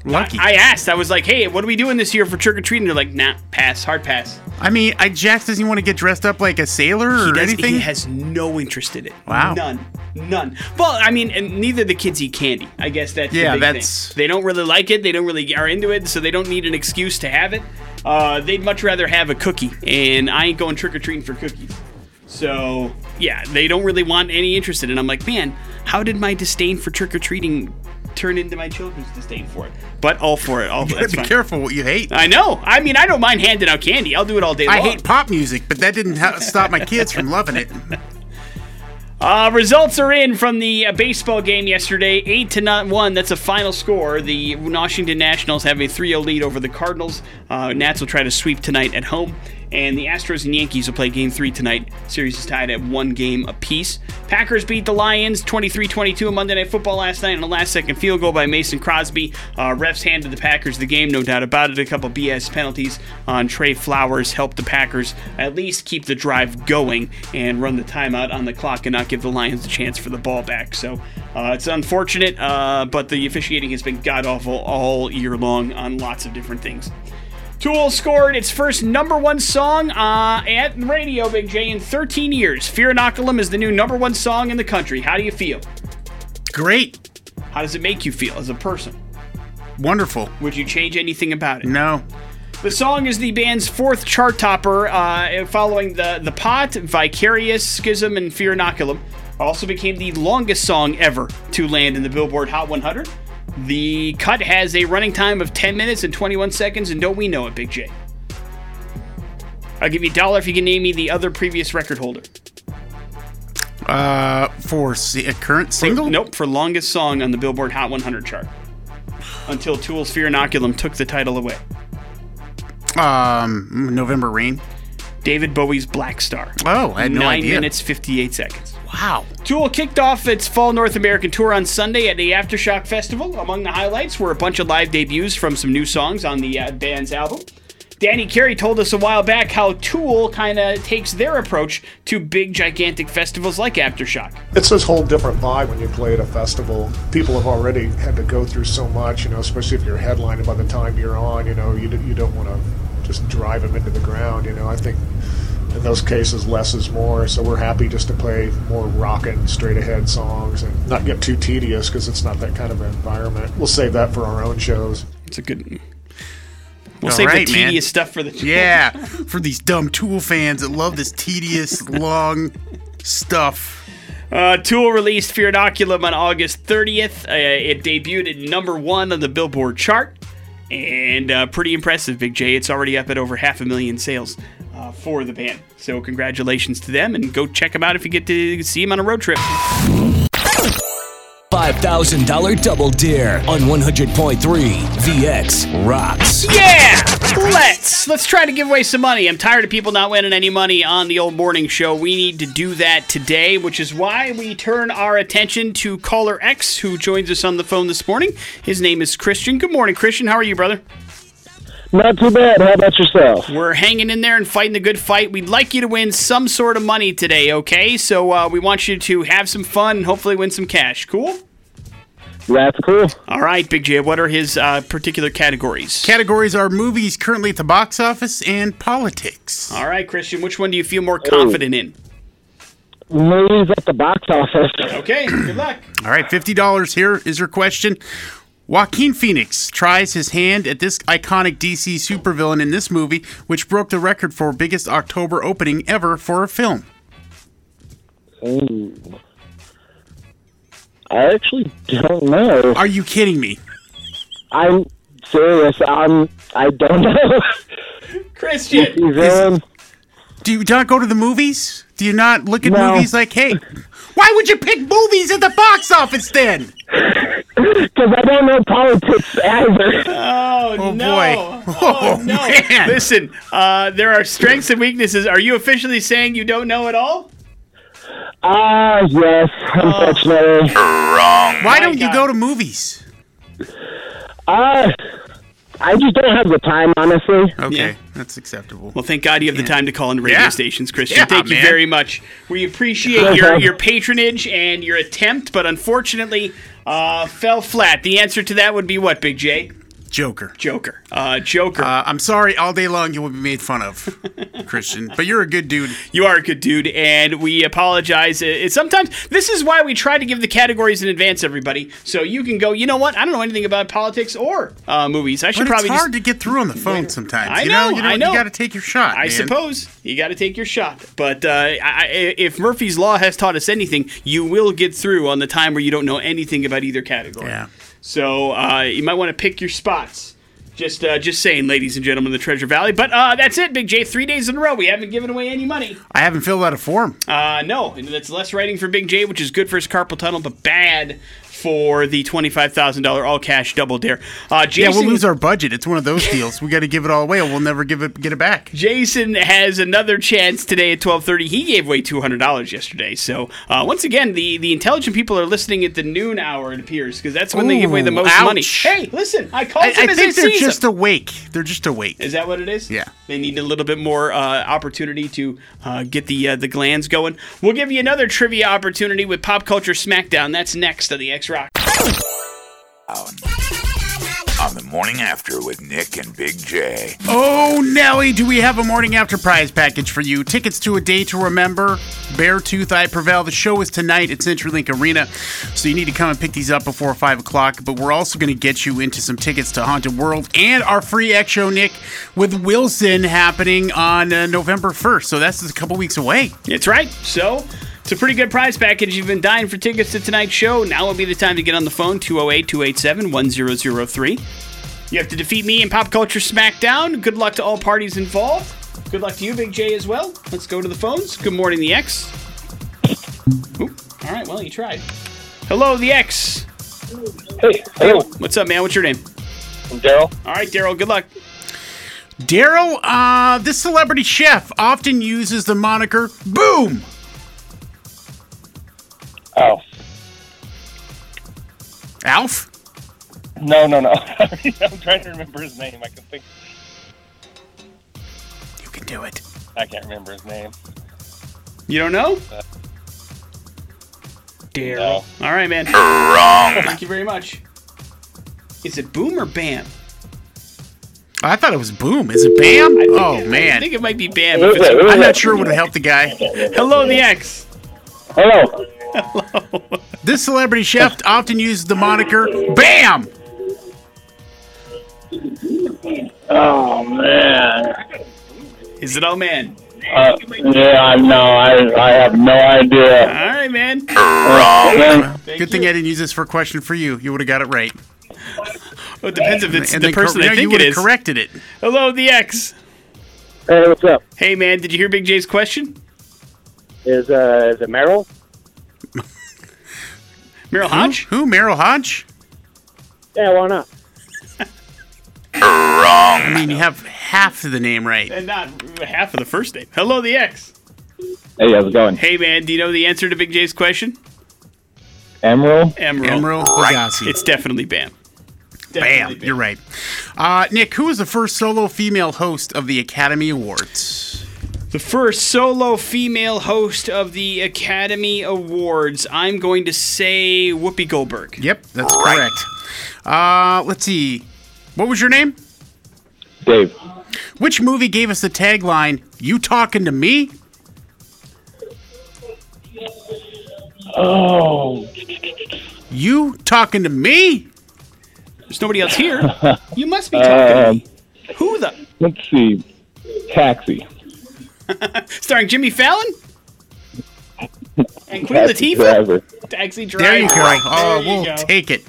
B: Lucky.
A: I asked, I was like, "Hey, what are we doing this year for trick or treating?" They're like, "Nah, pass, hard pass."
B: I mean, I Jax doesn't want to get dressed up like a sailor
A: He,
B: or
A: does,
B: anything.
A: he has no interest in it.
B: Wow.
A: None. None. Well, I mean, and neither the kids eat candy. I guess that's
B: Yeah, that's-
A: thing. They don't really like it. They don't really are into it, so they don't need an excuse to have it. Uh, they'd much rather have a cookie, and I ain't going trick or treating for cookies. So yeah, they don't really want any interest in it. I'm like, man, how did my disdain for trick or treating turn into my children's disdain for it? But all for it. All
B: You gotta
A: that's
B: be
A: fine.
B: careful what you hate.
A: I know. I mean, I don't mind handing out candy. I'll do it all day long.
B: I hate pop music, but that didn't ha- stop my kids from loving it. <laughs>
A: Uh, results are in from the uh, baseball game yesterday. Eight to not one. That's a final score. The Washington Nationals have a 3-0 lead over the Cardinals. Uh, Nats will try to sweep tonight at home, and the Astros and Yankees will play Game Three tonight. Series is tied at one game apiece. Packers beat the Lions 23-22 on Monday Night Football last night on a last-second field goal by Mason Crosby. Uh, refs handed the Packers the game, no doubt about it. A couple BS penalties on Trey Flowers helped the Packers at least keep the drive going and run the timeout on the clock and not give the Lions a chance for the ball back. So uh, it's unfortunate, uh, but the officiating has been god awful all year long on lots of different things. Tool scored its first number one song uh, at radio, Big J, in 13 years. Fear Inoculum is the new number one song in the country. How do you feel?
B: Great.
A: How does it make you feel as a person?
B: Wonderful.
A: Would you change anything about it?
B: No.
A: The song is the band's fourth chart topper, uh, following the the Pot, Vicarious, Schism, and Fear Inoculum. Also became the longest song ever to land in the Billboard Hot 100. The cut has a running time of 10 minutes and 21 seconds, and don't we know it, Big J? I'll give you a dollar if you can name me the other previous record holder.
B: Uh, for si- a current single?
A: Nope, for longest song on the Billboard Hot 100 chart. Until Tool's Fear Inoculum took the title away.
B: Um, November Rain.
A: David Bowie's Blackstar.
B: Oh, I had no
A: Nine
B: idea.
A: minutes, 58 seconds.
B: Wow.
A: Tool kicked off its fall North American tour on Sunday at the Aftershock Festival. Among the highlights were a bunch of live debuts from some new songs on the uh, band's album. Danny Carey told us a while back how Tool kind of takes their approach to big, gigantic festivals like Aftershock.
G: It's this whole different vibe when you play at a festival. People have already had to go through so much, you know, especially if you're headlining by the time you're on, you know, you, d- you don't want to just drive them into the ground, you know. I think in those cases, less is more, so we're happy just to play more rockin', straight ahead songs and not get too tedious because it's not that kind of an environment. We'll save that for our own shows.
A: It's a good. We'll
B: All
A: save
B: right,
A: the
B: man.
A: tedious stuff for the
B: Yeah, <laughs> for these dumb Tool fans that love this tedious, <laughs> long stuff.
A: Uh, Tool released Fear Inoculum on August 30th. Uh, it debuted at number one on the Billboard chart. And uh, pretty impressive, Big J. It's already up at over half a million sales uh, for the band. So congratulations to them, and go check them out if you get to see them on a road trip.
E: $5,000 double dare on 100.3 VX Rocks.
A: Yeah, let's let's try to give away some money. I'm tired of people not winning any money on the old morning show. We need to do that today, which is why we turn our attention to caller X, who joins us on the phone this morning. His name is Christian. Good morning, Christian. How are you, brother?
F: Not too bad. How about yourself?
A: We're hanging in there and fighting the good fight. We'd like you to win some sort of money today, okay? So uh, we want you to have some fun and hopefully win some cash. Cool?
F: That's cool.
A: All right, Big J. What are his uh, particular categories?
B: Categories are movies currently at the box office and politics.
A: All right, Christian. Which one do you feel more confident in?
F: Movies at the box office.
A: Okay. Good luck.
B: All right, $50 here is your question. Joaquin Phoenix tries his hand at this iconic DC supervillain in this movie, which broke the record for biggest October opening ever for a film.
F: Ooh. I actually don't know.
B: Are you kidding me?
F: I'm serious. I'm. I don't <laughs> know.
A: Christian.
F: DC villain.
B: Do you not go to the movies? Do you not look at
F: No.
B: movies like, hey, why would you pick movies at the box office then? <laughs>
F: Because I don't know politics either.
A: Oh,
B: Oh,
A: no.
B: boy.
A: Oh, <laughs>
B: Oh,
A: no.
B: man.
A: Listen, uh, there are strengths and weaknesses. Are you officially saying you don't know at all?
F: Ah, yes. Unfortunately.
B: Why don't you go to movies?
F: Uh, I just don't have the time, honestly.
B: Okay,
A: Yeah.
B: that's acceptable.
A: Well, thank God you have the time to call into radio
B: Yeah.
A: stations, Christian.
B: Yeah,
A: thank you very much. We appreciate your, your patronage and your attempt, but unfortunately, uh, fell flat. The answer to that would be what, Big J?
B: Joker.
A: Joker. Uh, Joker.
B: Uh, I'm sorry, all day long you will be made fun of, <laughs> Christian. But you're a good dude.
A: You are a good dude, and we apologize. It, sometimes this is why we try to give the categories in advance, everybody, so you can go. You know what? I don't know anything about politics or uh, movies. I should
B: But
A: probably
B: it's hard
A: just.
B: to get through on the phone <laughs> sometimes.
A: I
B: you
A: know,
B: you
A: I know.
B: You got to take your shot.
A: I
B: man.
A: suppose you got to take your shot, but uh, I, I- if Murphy's Law has taught us anything, you will get through on the time where you don't know anything about either category.
B: Yeah.
A: So uh, you might want to pick your spots. Just, uh, just saying, ladies and gentlemen, of the Treasure Valley. But uh, that's it, Big J. Three days in a row, we haven't given away any money.
B: I haven't filled out a form.
A: Uh, no, and that's less writing for Big J, which is good for his carpal tunnel, but bad for the twenty-five thousand dollar all cash double dare. Uh,
B: Yeah,
A: Jason,
B: we'll lose our budget. It's one of those deals. We got to give it all away, or we'll never give it get it back.
A: Jason has another chance today at twelve thirty. He gave away two hundred dollars yesterday. So uh, once again, the the intelligent people are listening at the noon hour. It appears because that's when they give away the most
B: ouch.
A: money. Hey, listen, I called
B: I,
A: him
B: I
A: as
B: think
A: I
B: they're just
A: him.
B: awake. They're just awake.
A: Is that what it is?
B: Yeah.
A: They need a little bit more uh, opportunity to uh, get the uh, the glands going. We'll give you another trivia opportunity with Pop Culture Smackdown. That's next on the X Rock.
D: on the morning after with Nick and Big J.
B: Oh, Nelly, do we have a morning after prize package for you? Tickets to a day to remember. Beartooth, I Prevail. The show is tonight at CenturyLink Arena, so you need to come and pick these up before 5 o'clock. But we're also going to get you into some tickets to Haunted World and our free X show, Nick, with Wilson happening on uh, November 1st. So that's just a couple weeks away.
A: That's right. So it's a pretty good prize package. You've been dying for tickets to tonight's show. Now will be the time to get on the phone 208 287 1003. You have to defeat me in Pop Culture Smackdown. Good luck to all parties involved. Good luck to you, Big J, as well. Let's go to the phones. Good morning, the X. Oop. All right, well, you tried. Hello, the X.
F: Hey, hello,
A: What's up, man? What's your name?
F: I'm Daryl.
A: All right, Daryl, good luck.
B: Daryl, uh, this celebrity chef often uses the moniker Boom. Alf?
F: no, no, no. <laughs> I'm trying to remember his name. I can think.
B: You can do it.
F: I can't remember his name.
A: You don't know? Uh, Daryl.
F: No.
A: All right, man.
D: Wrong.
A: Thank you very much. Is it Boom or Bam?
B: I thought it was Boom. Is it Bam?
A: Think
B: Oh,
A: it- I
B: man.
A: think it might be Bam. If it's-
B: I'm not sure would have helped the guy. <laughs>
A: Hello, the X.
F: Hello. <laughs> Hello.
B: This celebrity chef often uses the moniker Bam.
F: Oh man.
A: Is it oh man?
F: Uh, yeah, no, I I have no idea.
A: All right, man.
F: Wrong.
B: Good thing I didn't use this for a question for you. You would have got it right.
A: Well, it depends if it's
B: And
A: the
B: then cor-
A: person
B: no,
A: I
B: you
A: think
B: would
A: it
B: have corrected it.
A: Hello, the X.
F: Hey, what's up?
A: Hey, man, did you hear Big J's question?
F: Is uh is it Meryl?
A: Meryl Hodge?
B: Who? Meryl Hodge?
F: Yeah, why not? Wrong.
B: I mean, you have half of the name right.
A: And not half of the first name. Hello, the X.
F: Hey, how's it going?
A: Hey, man, do you know the answer to Big J's question?
F: Emeril.
A: Emeril.
B: Emeril Lagasse.
A: It's definitely Bam.
B: Bam.
A: Definitely
B: You're right. Uh, Nick, who was the first solo female host of the Academy Awards?
A: The first solo female host of the Academy Awards. I'm going to say Whoopi Goldberg.
B: Yep, that's correct. Uh, let's see. What was your name?
F: Dave.
B: Which movie gave us the tagline, You Talking to Me?
F: Oh.
B: You Talking to Me?
A: There's nobody else here. <laughs> You must be talking to me. Who the?
F: Let's see. Taxi. <laughs>
A: Starring Jimmy Fallon? And Queen
F: Taxi
A: Latifah?
F: driver.
A: Taxi Driver.
B: There you go. <laughs> Oh,
A: There you
B: we'll
A: go.
B: take it.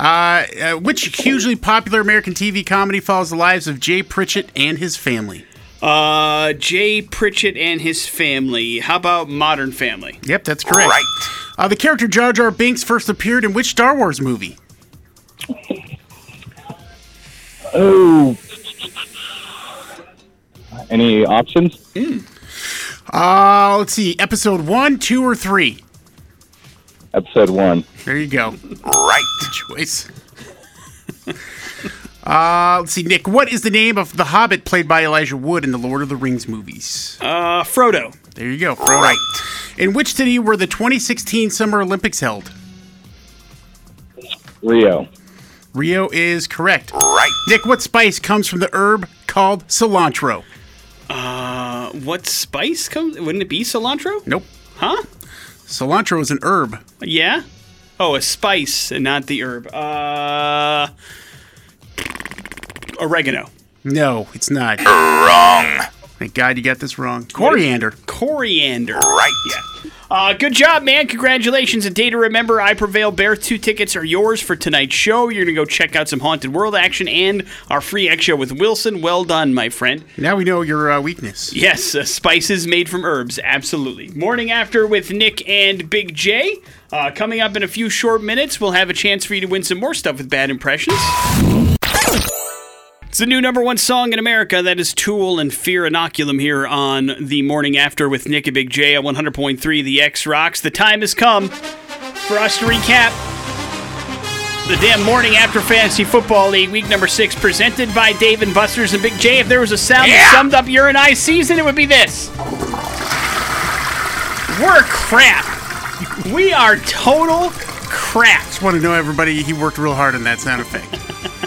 B: Uh, uh, which hugely popular American TV comedy follows the lives of Jay Pritchett and his family?
A: Uh, Jay Pritchett and his family. How about Modern Family?
B: Yep, that's correct.
D: Right.
B: Uh, the character Jar Jar Binks first appeared in which Star Wars movie?
F: Oh. Any options?
B: Uh, let's see. Episode one, two, or three?
F: Episode one.
B: There you go.
D: Right.
B: Good choice. <laughs> uh, let's see, Nick. What is the name of the Hobbit played by Elijah Wood in the Lord of the Rings movies?
A: Uh, Frodo.
B: There you go. Frodo.
D: Right.
B: In which city were the 2016 Summer Olympics held?
F: Rio.
B: Rio is correct.
D: Right.
B: Nick, what spice comes from the herb called cilantro?
A: Uh, what spice comes? Wouldn't it be cilantro?
B: Nope.
A: Huh?
B: Cilantro is an herb.
A: Yeah. Oh, a spice and not the herb. Uh, oregano.
B: No, it's not.
D: Wrong.
B: Thank God you got this wrong. Coriander.
A: Coriander.
D: Right.
A: Yeah. Uh, good job, man. Congratulations. A day to remember, I Prevail Bear. Two tickets are yours for tonight's show. You're going to go check out some Haunted World action and our free X show with Wilson. Well done, my friend.
B: Now we know your uh, weakness.
A: Yes, uh, spices made from herbs. Absolutely. Morning after with Nick and Big J. Uh, coming up in a few short minutes, we'll have a chance for you to win some more stuff with bad impressions. It's the new number one song in America. That is Tool and Fear Inoculum here on the morning after with Nick and Big J at 100.3 The X Rocks. The time has come for us to recap the damn morning after fantasy football league week number six presented by Dave and Buster's and Big J. If there was a sound that summed up your and I season, it would be this. We're crap. We are total crap.
B: Just want to know everybody he worked real hard on that sound effect. <laughs>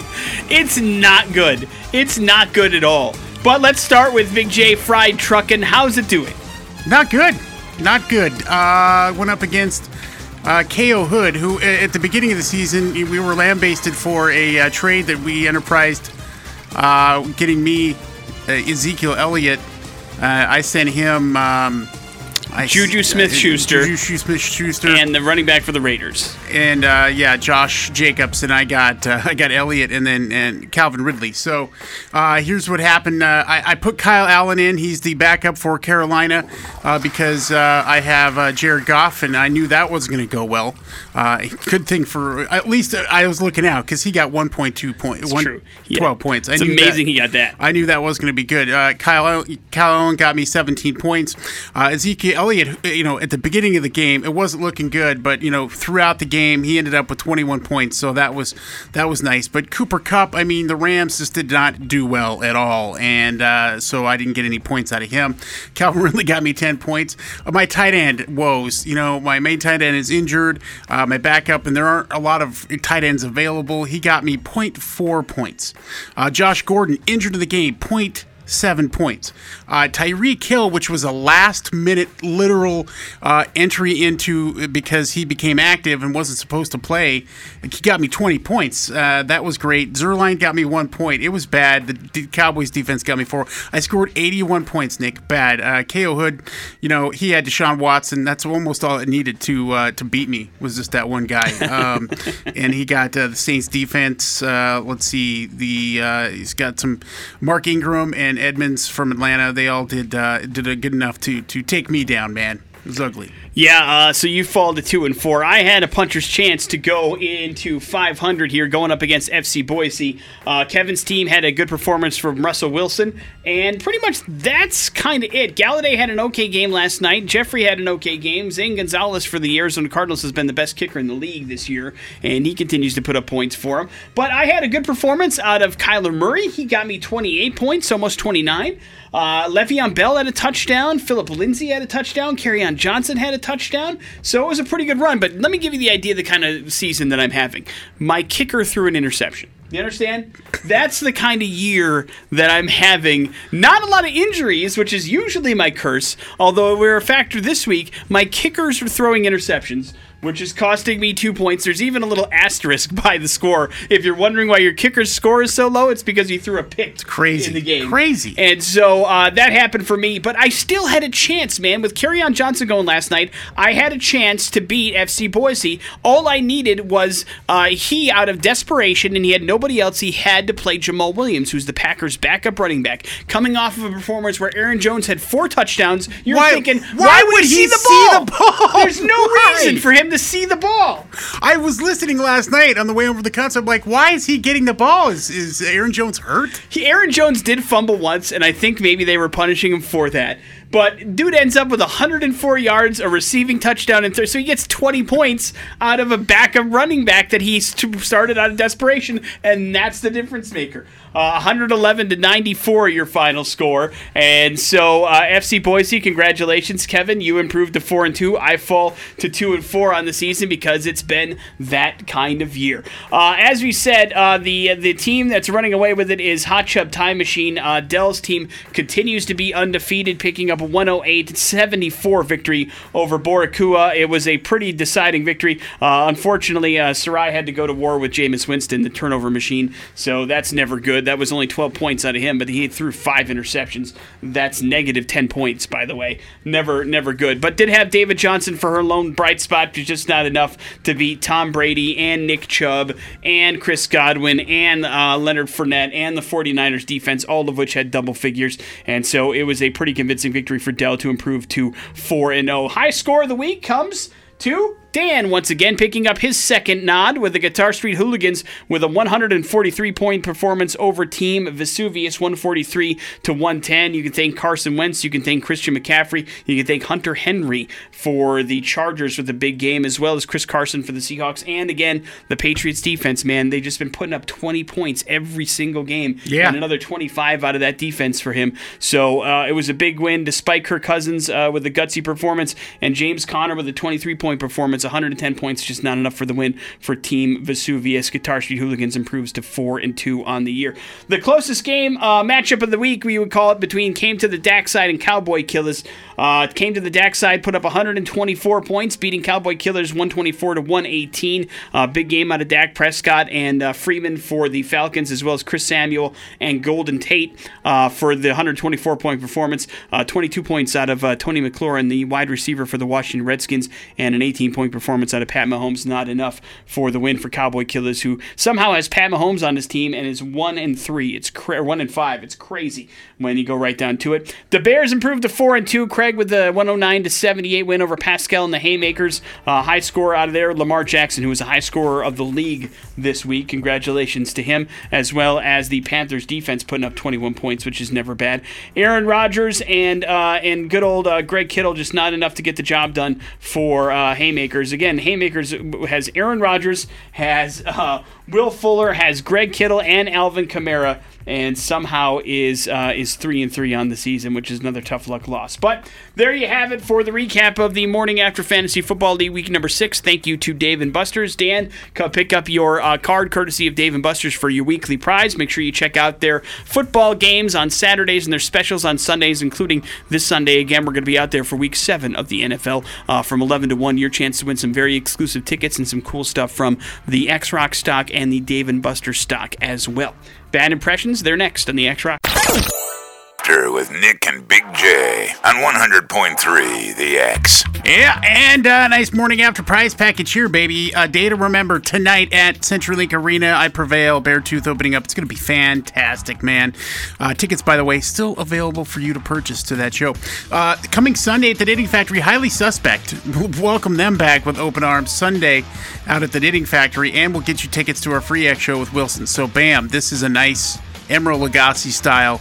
A: It's not good. It's not good at all. But let's start with Big J Fried Truckin'. How's it doing?
B: Not good. Not good. Uh, went up against uh, KO Hood, who at the beginning of the season we were lambasted for a uh, trade that we enterprised, uh, getting me uh, Ezekiel Elliott. Uh, I sent him um, I,
A: Juju Smith-Schuster.
B: Juju Smith Schuster,
A: And the running back for the Raiders.
B: and uh, yeah, Josh Jacobs, and I got uh, <laughs> I got Elliott, and then and Calvin Ridley. So uh, here's what happened. Uh, I, I put Kyle Allen in. He's the backup for Carolina uh, because uh, I have uh, Jared Goff, and I knew that was going to go well. Uh, good thing for at least uh, I was looking out because he got 1.2 point, one,
A: true. Yeah.
B: 12 points. I
A: It's amazing
B: that-
A: he got that.
B: I knew that was going to be good. Uh, Kyle, Kyle Allen got me 17 points. Uh, Ezekiel Elliott, you know, at the beginning of the game, it wasn't looking good, but you know, throughout the game, he ended up with 21 points, so that was that was nice. But Cooper Kupp, I mean, the Rams just did not do well at all, and uh, so I didn't get any points out of him. <laughs> Calvin Ridley got me 10 points. Uh, my tight end woes, you know, my main tight end is injured. Uh, my backup, and there aren't a lot of tight ends available. He got me 0.4 points. Uh, Josh Gordon injured in the game, point seven points. Uh, Tyreek Hill, which was a last minute literal uh, entry into because he became active and wasn't supposed to play, he got me 20 points. Uh, that was great. Zerline got me one point. It was bad. The D- Cowboys defense got me four. I scored 81 points, Nick. Bad. Uh, KO Hood, you know, he had Deshaun Watson. That's almost all it needed to uh, to beat me was just that one guy. Um, <laughs> and he got uh, the Saints defense. Uh, let's see, the uh, he's got some Mark Ingram and Edmonds from Atlanta. They all did uh, did a good enough to to take me down, man. It was ugly.
A: Yeah, uh, so you fall to two and four. I had a puncher's chance to go into 500 here, going up against FC Boise. Uh, Kevin's team had a good performance from Russell Wilson, and pretty much that's kind of it. Golladay had an okay game last night. Jeffrey had an okay game. Zane Gonzalez for the Arizona Cardinals has been the best kicker in the league this year, and he continues to put up points for him. But I had a good performance out of Kyler Murray. He got me 28 points, almost 29. Uh, Le'Veon Bell had a touchdown. Philip Lindsay had a touchdown. Kerryon Johnson had a touchdown. So it was a pretty good run. But let me give you the idea of the kind of season that I'm having. My kicker threw an interception. You understand? That's the kind of year that I'm having. Not a lot of injuries, which is usually my curse, although we're a factor this week. My kickers are throwing interceptions, which is costing me two points. There's even a little asterisk <laughs> by the score. If you're wondering why your kicker's score is so low, it's because you threw a pick It's
B: crazy.
A: in the game.
B: Crazy.
A: And so uh, that happened for me, but I still had a chance, man. With on Johnson going last night, I had a chance to beat FC Boise. All I needed was uh, he, out of desperation, and he had nobody else, he had to play Jamaal Williams, who's the Packers' backup running back, coming off of a performance where Aaron Jones had four touchdowns. You're
B: Why-
A: thinking,
B: why
A: why,
B: would
A: would he
B: he
A: see the
B: see
A: ball?
B: the ball?
A: There's no <laughs>
B: Why?
A: reason for him to see the ball.
B: I was listening last night on the way over to the concert. I'm like, why is he getting the ball? Is, is Aaron Jones hurt?
A: He, Aaron Jones did fumble once, and I think maybe they were punishing him for that. But dude ends up with 104 yards, a receiving touchdown, and th- so he gets 20 points out of a backup running back that he st- started out of desperation, and that's the difference maker. Uh, 111 to 94, your final score, and so uh, FC Boise, congratulations, Kevin. You improved to four and two. I fall to two and four on the season because it's been that kind of year. Uh, as we said, uh, the the team that's running away with it is Hot Chub Time Machine. Uh, Dell's team continues to be undefeated, picking up a 108-74 victory over Borakua. It was a pretty deciding victory. Uh, unfortunately, uh, Sarai had to go to war with Jameis Winston, the turnover machine, so that's never good. That was only 12 points out of him, but he threw five interceptions. That's negative 10 points, by the way. Never, never good. But did have David Johnson for her lone bright spot, just not enough to beat Tom Brady and Nick Chubb and Chris Godwin and uh, Leonard Fournette and the 49ers defense, all of which had double figures. And so it was a pretty convincing victory for Dell to improve to 4 0. High score of the week comes to Dan once again picking up his second nod with the Guitar Street Hooligans with a 143 point performance over Team Vesuvius, 143 to 110. You can thank Carson Wentz, you can thank Christian McCaffrey, you can thank Hunter Henry for the Chargers with the big game, as well as Chris Carson for the Seahawks, and again the Patriots defense. Man, they've just been putting up 20 points every single game,
B: Yeah.
A: and another 25 out of that defense for him. So uh, it was a big win, despite Kirk Cousins uh, with the gutsy performance and James Conner with a 23 point performance. Performance. 110 points, just not enough for the win for Team Vesuvius. Guitar Street Hooligans improves to four and two on the year. The closest game uh, matchup of the week, we would call it between came to the Dak side and Cowboy Killers. Uh, came to the Dak side, put up 124 points, beating Cowboy Killers 124 to 118. Uh, big game out of Dak Prescott and uh, Freeman for the Falcons, as well as Chris Samuel and Golden Tate uh, for the 124 point performance. Uh, 22 points out of uh, Tony McLaurin, the wide receiver for the Washington Redskins, and an 18 point performance out of Pat Mahomes. Not enough for the win for Cowboy Killers, who somehow has Pat Mahomes on his team and is one and three. It's cra- one and five. It's crazy when you go right down to it. The Bears improved to four and two. Craig with the 109 to 78 win over Pascal and the Haymakers. Uh, high score out of there. Lamar Jackson, who was a high scorer of the league this week. Congratulations to him, as well as the Panthers defense putting up 21 points, which is never bad. Aaron Rodgers and uh, and good old uh, Greg Kittle just not enough to get the job done for uh, Haymakers. Again, Haymakers has Aaron Rodgers, has uh, Will Fuller, has Greg Kittle, and Alvin Kamara and somehow is uh, is three and three on the season, which is another tough luck loss. But there you have it for the recap of the morning after fantasy football league week number six. Thank you to Dave and Buster's. Dan, pick up your uh, card courtesy of Dave and Buster's for your weekly prize. Make sure you check out their football games on Saturdays and their specials on Sundays, including this Sunday. Again, we're going to be out there for week seven of the NFL uh, from 11 to 1. Your chance to win some very exclusive tickets and some cool stuff from the X Rock stock and the Dave and Buster stock as well. Bad impressions, they're next on the X Rock.
D: With Nick and Big J on 100.3 The X.
B: Yeah, and uh, nice morning after prize package here, baby. A day to remember tonight at CenturyLink Arena. I prevail. Beartooth opening up. It's going to be fantastic, man. Uh, tickets, by the way, still available for you to purchase to that show. Uh, coming Sunday at the Knitting Factory, highly suspect. <laughs> Welcome them back with open arms Sunday out at the Knitting Factory, and we'll get you tickets to our free X show with Wilson. So, bam, this is a nice Emeril Lagasse style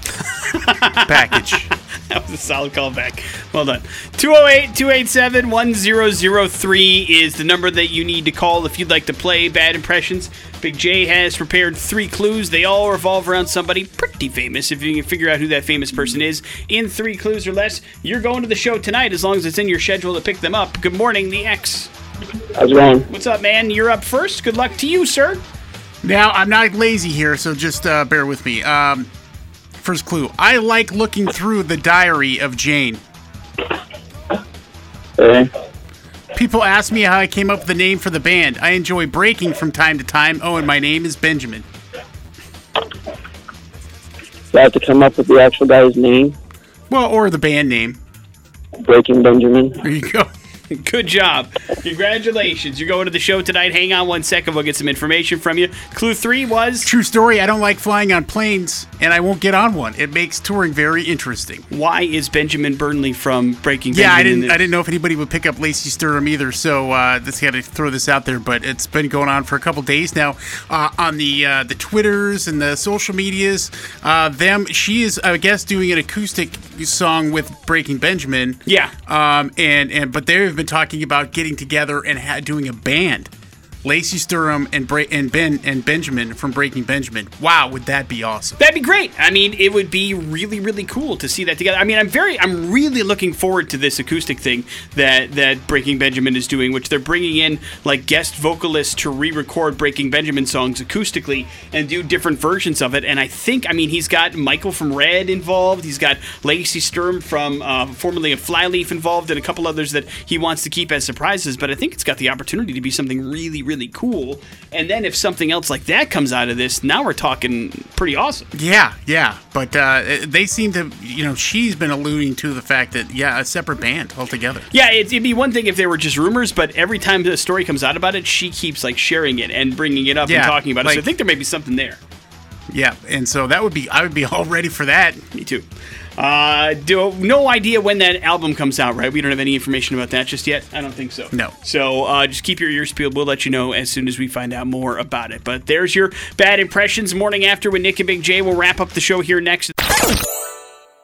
B: package. <laughs>
A: That was a solid callback. Well done. 208 287 1003 is the number that you need to call if you'd like to play Bad Impressions. Big J has prepared three clues. They all revolve around somebody pretty famous. If you can figure out who that famous person is in three clues or less, you're going to the show tonight as long as it's in your schedule to pick them up. Good morning, the X.
F: How's it going?
A: What's up, man? You're up first. Good luck to you, sir.
B: Now, I'm not lazy here, so just uh, bear with me. Um, first clue I like looking through the diary of Jane.
F: Okay.
B: People ask me how I came up with the name for the band. I enjoy breaking from time to time. Oh, and my name is Benjamin.
F: Do I have to come up with the actual guy's name?
B: Well, or the band name.
F: Breaking Benjamin.
B: There you go. <laughs>
A: Good job. Congratulations. You're going to the show tonight. Hang on one second. We'll get some information from you. Clue three was
B: True story. I don't like flying on planes, and I won't get on one. It makes touring very interesting.
A: why is Benjamin Burnley from Breaking
B: Yeah, I
A: Benjamin in
B: didn't. I didn't know if anybody would pick up Lacey Sturm either, so uh, just got to throw this out there. But it's been going on for a couple days now uh, on the uh, the Twitters and the social medias. Uh, them, she is, I guess, doing an acoustic song with Breaking Benjamin.
A: Yeah.
B: Um, and and but they have been talking about getting together and ha- doing a band. Lacey Sturm and Bra- and Ben and Benjamin from Breaking Benjamin. Wow, would that be awesome?
A: That'd be great. I mean, it would be really, really cool to see that together. I mean, I'm very, I'm really looking forward to this acoustic thing that that Breaking Benjamin is doing, which they're bringing in like guest vocalists to re-record Breaking Benjamin songs acoustically and do different versions of it. And I think, I mean, he's got Michael from Red involved. He's got Lacey Sturm from uh, formerly of Flyleaf involved, and a couple others that he wants to keep as surprises. But I think it's got the opportunity to be something really, really cool. And then if something else like that comes out of this, now we're talking pretty awesome.
B: Yeah, yeah, but uh, they seem to, you know, she's been alluding to the fact that yeah, a separate band altogether.
A: Yeah, it, it'd be one thing if they were just rumors, but every time the story comes out about it, she keeps like sharing it and bringing it up
B: Yeah,
A: and talking about it. So I think there may be something there.
B: Yeah, and so that would be I would be <laughs> all ready for that.
A: Me too. Uh, do no idea when that album comes out, right? We don't have any information about that just yet. I don't think so.
B: No.
A: So uh, just keep your ears peeled. We'll let you know as soon as we find out more about it. But there's your bad impressions. Morning after with Nick and Big J. We'll wrap up the show here next.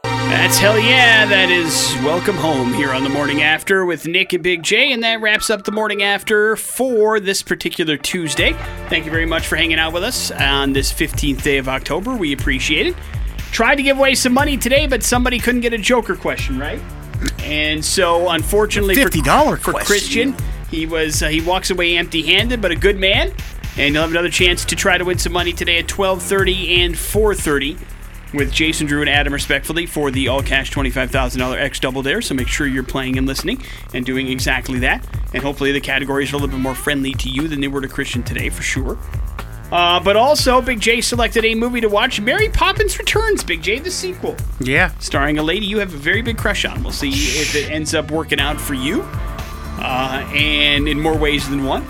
A: That's hell yeah. That is welcome home here on the morning after with Nick and Big J. And that wraps up the morning after for this particular Tuesday. Thank you very much for hanging out with us on this 15th day of October. We appreciate it. Tried to give away some money today, but somebody couldn't get a Joker question right. And so, unfortunately, for,
B: $50
A: for
B: question.
A: Christian, He was uh, he walks away empty-handed, but a good man. And you'll have another chance to try to win some money today at 12:30 and 4:30 with Jason Drew and Adam respectfully for the all cash $25,000 X Double Dare. So make sure you're playing and listening and doing exactly that. And hopefully the categories are a little bit more friendly to you than they were to Christian today for sure. Uh, but also, Big J selected a movie to watch Mary Poppins Returns, Big J, the sequel,
B: Yeah.
A: starring a lady you have a very big crush on. We'll see if it ends up working out for you, uh, and in more ways than one,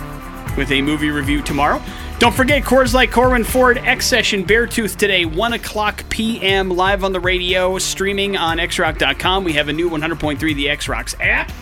A: with a movie review tomorrow. Don't forget Coors Light Corwin Ford X Session Beartooth today, 1 o'clock p.m. live on the radio, streaming on xrock.com. We have a new 100.3 The X Rocks app.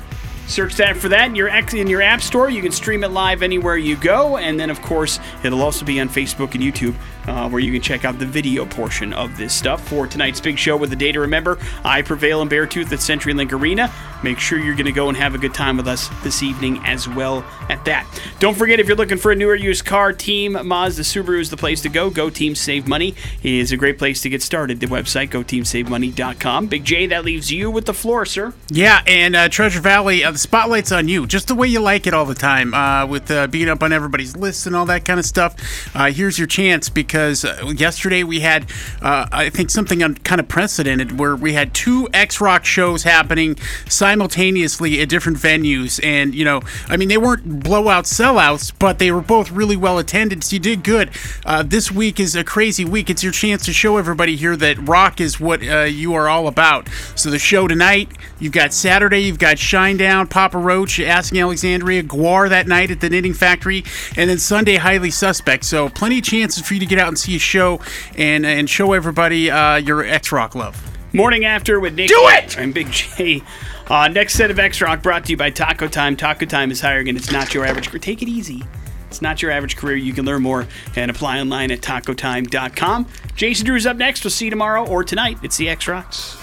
A: Search that for that in your in your app store. You can stream it live anywhere you go, and then of course it'll also be on Facebook and YouTube, uh, where you can check out the video portion of this stuff for tonight's big show. With the day to remember, I prevail in Beartooth at CenturyLink Arena. Make sure you're going to go and have a good time with us this evening as well at that. Don't forget if you're looking for a newer used car, Team Mazda Subaru is the place to go. Go Team Save Money is a great place to get started. The website goteamsavemoney.com. Big J, that leaves you with the floor, sir.
B: Yeah, and uh, Treasure Valley, uh, the spotlight's on you, just the way you like it all the time, uh, with uh, being up on everybody's lists and all that kind of stuff. Uh, here's your chance because uh, yesterday we had, I think, something un- kind of precedented where we had two X Rock shows happening simultaneously at different venues, and you know, I mean, they weren't blowout sellouts, but they were both really well attended. So you did good. Uh, this week is a crazy week. It's your chance to show everybody here that rock is what uh, you are all about. So the show tonight, you've got Saturday, you've got Shinedown, Papa Roach, Asking Alexandria, GWAR that night at the Knitting Factory, and then Sunday, Highly Suspect. So plenty of chances for you to get out and see a show and and show everybody uh, your X Rock love.
A: Morning after with Nick.
B: Do it!
A: And Big J. Uh, next set of X Rock brought to you by Taco Time. Taco Time is hiring, and it's not your average career. Take it easy. It's not your average career. You can learn more and apply online at tacotime.com. Jason Drew's up next. We'll see you tomorrow or tonight. It's the X Rocks.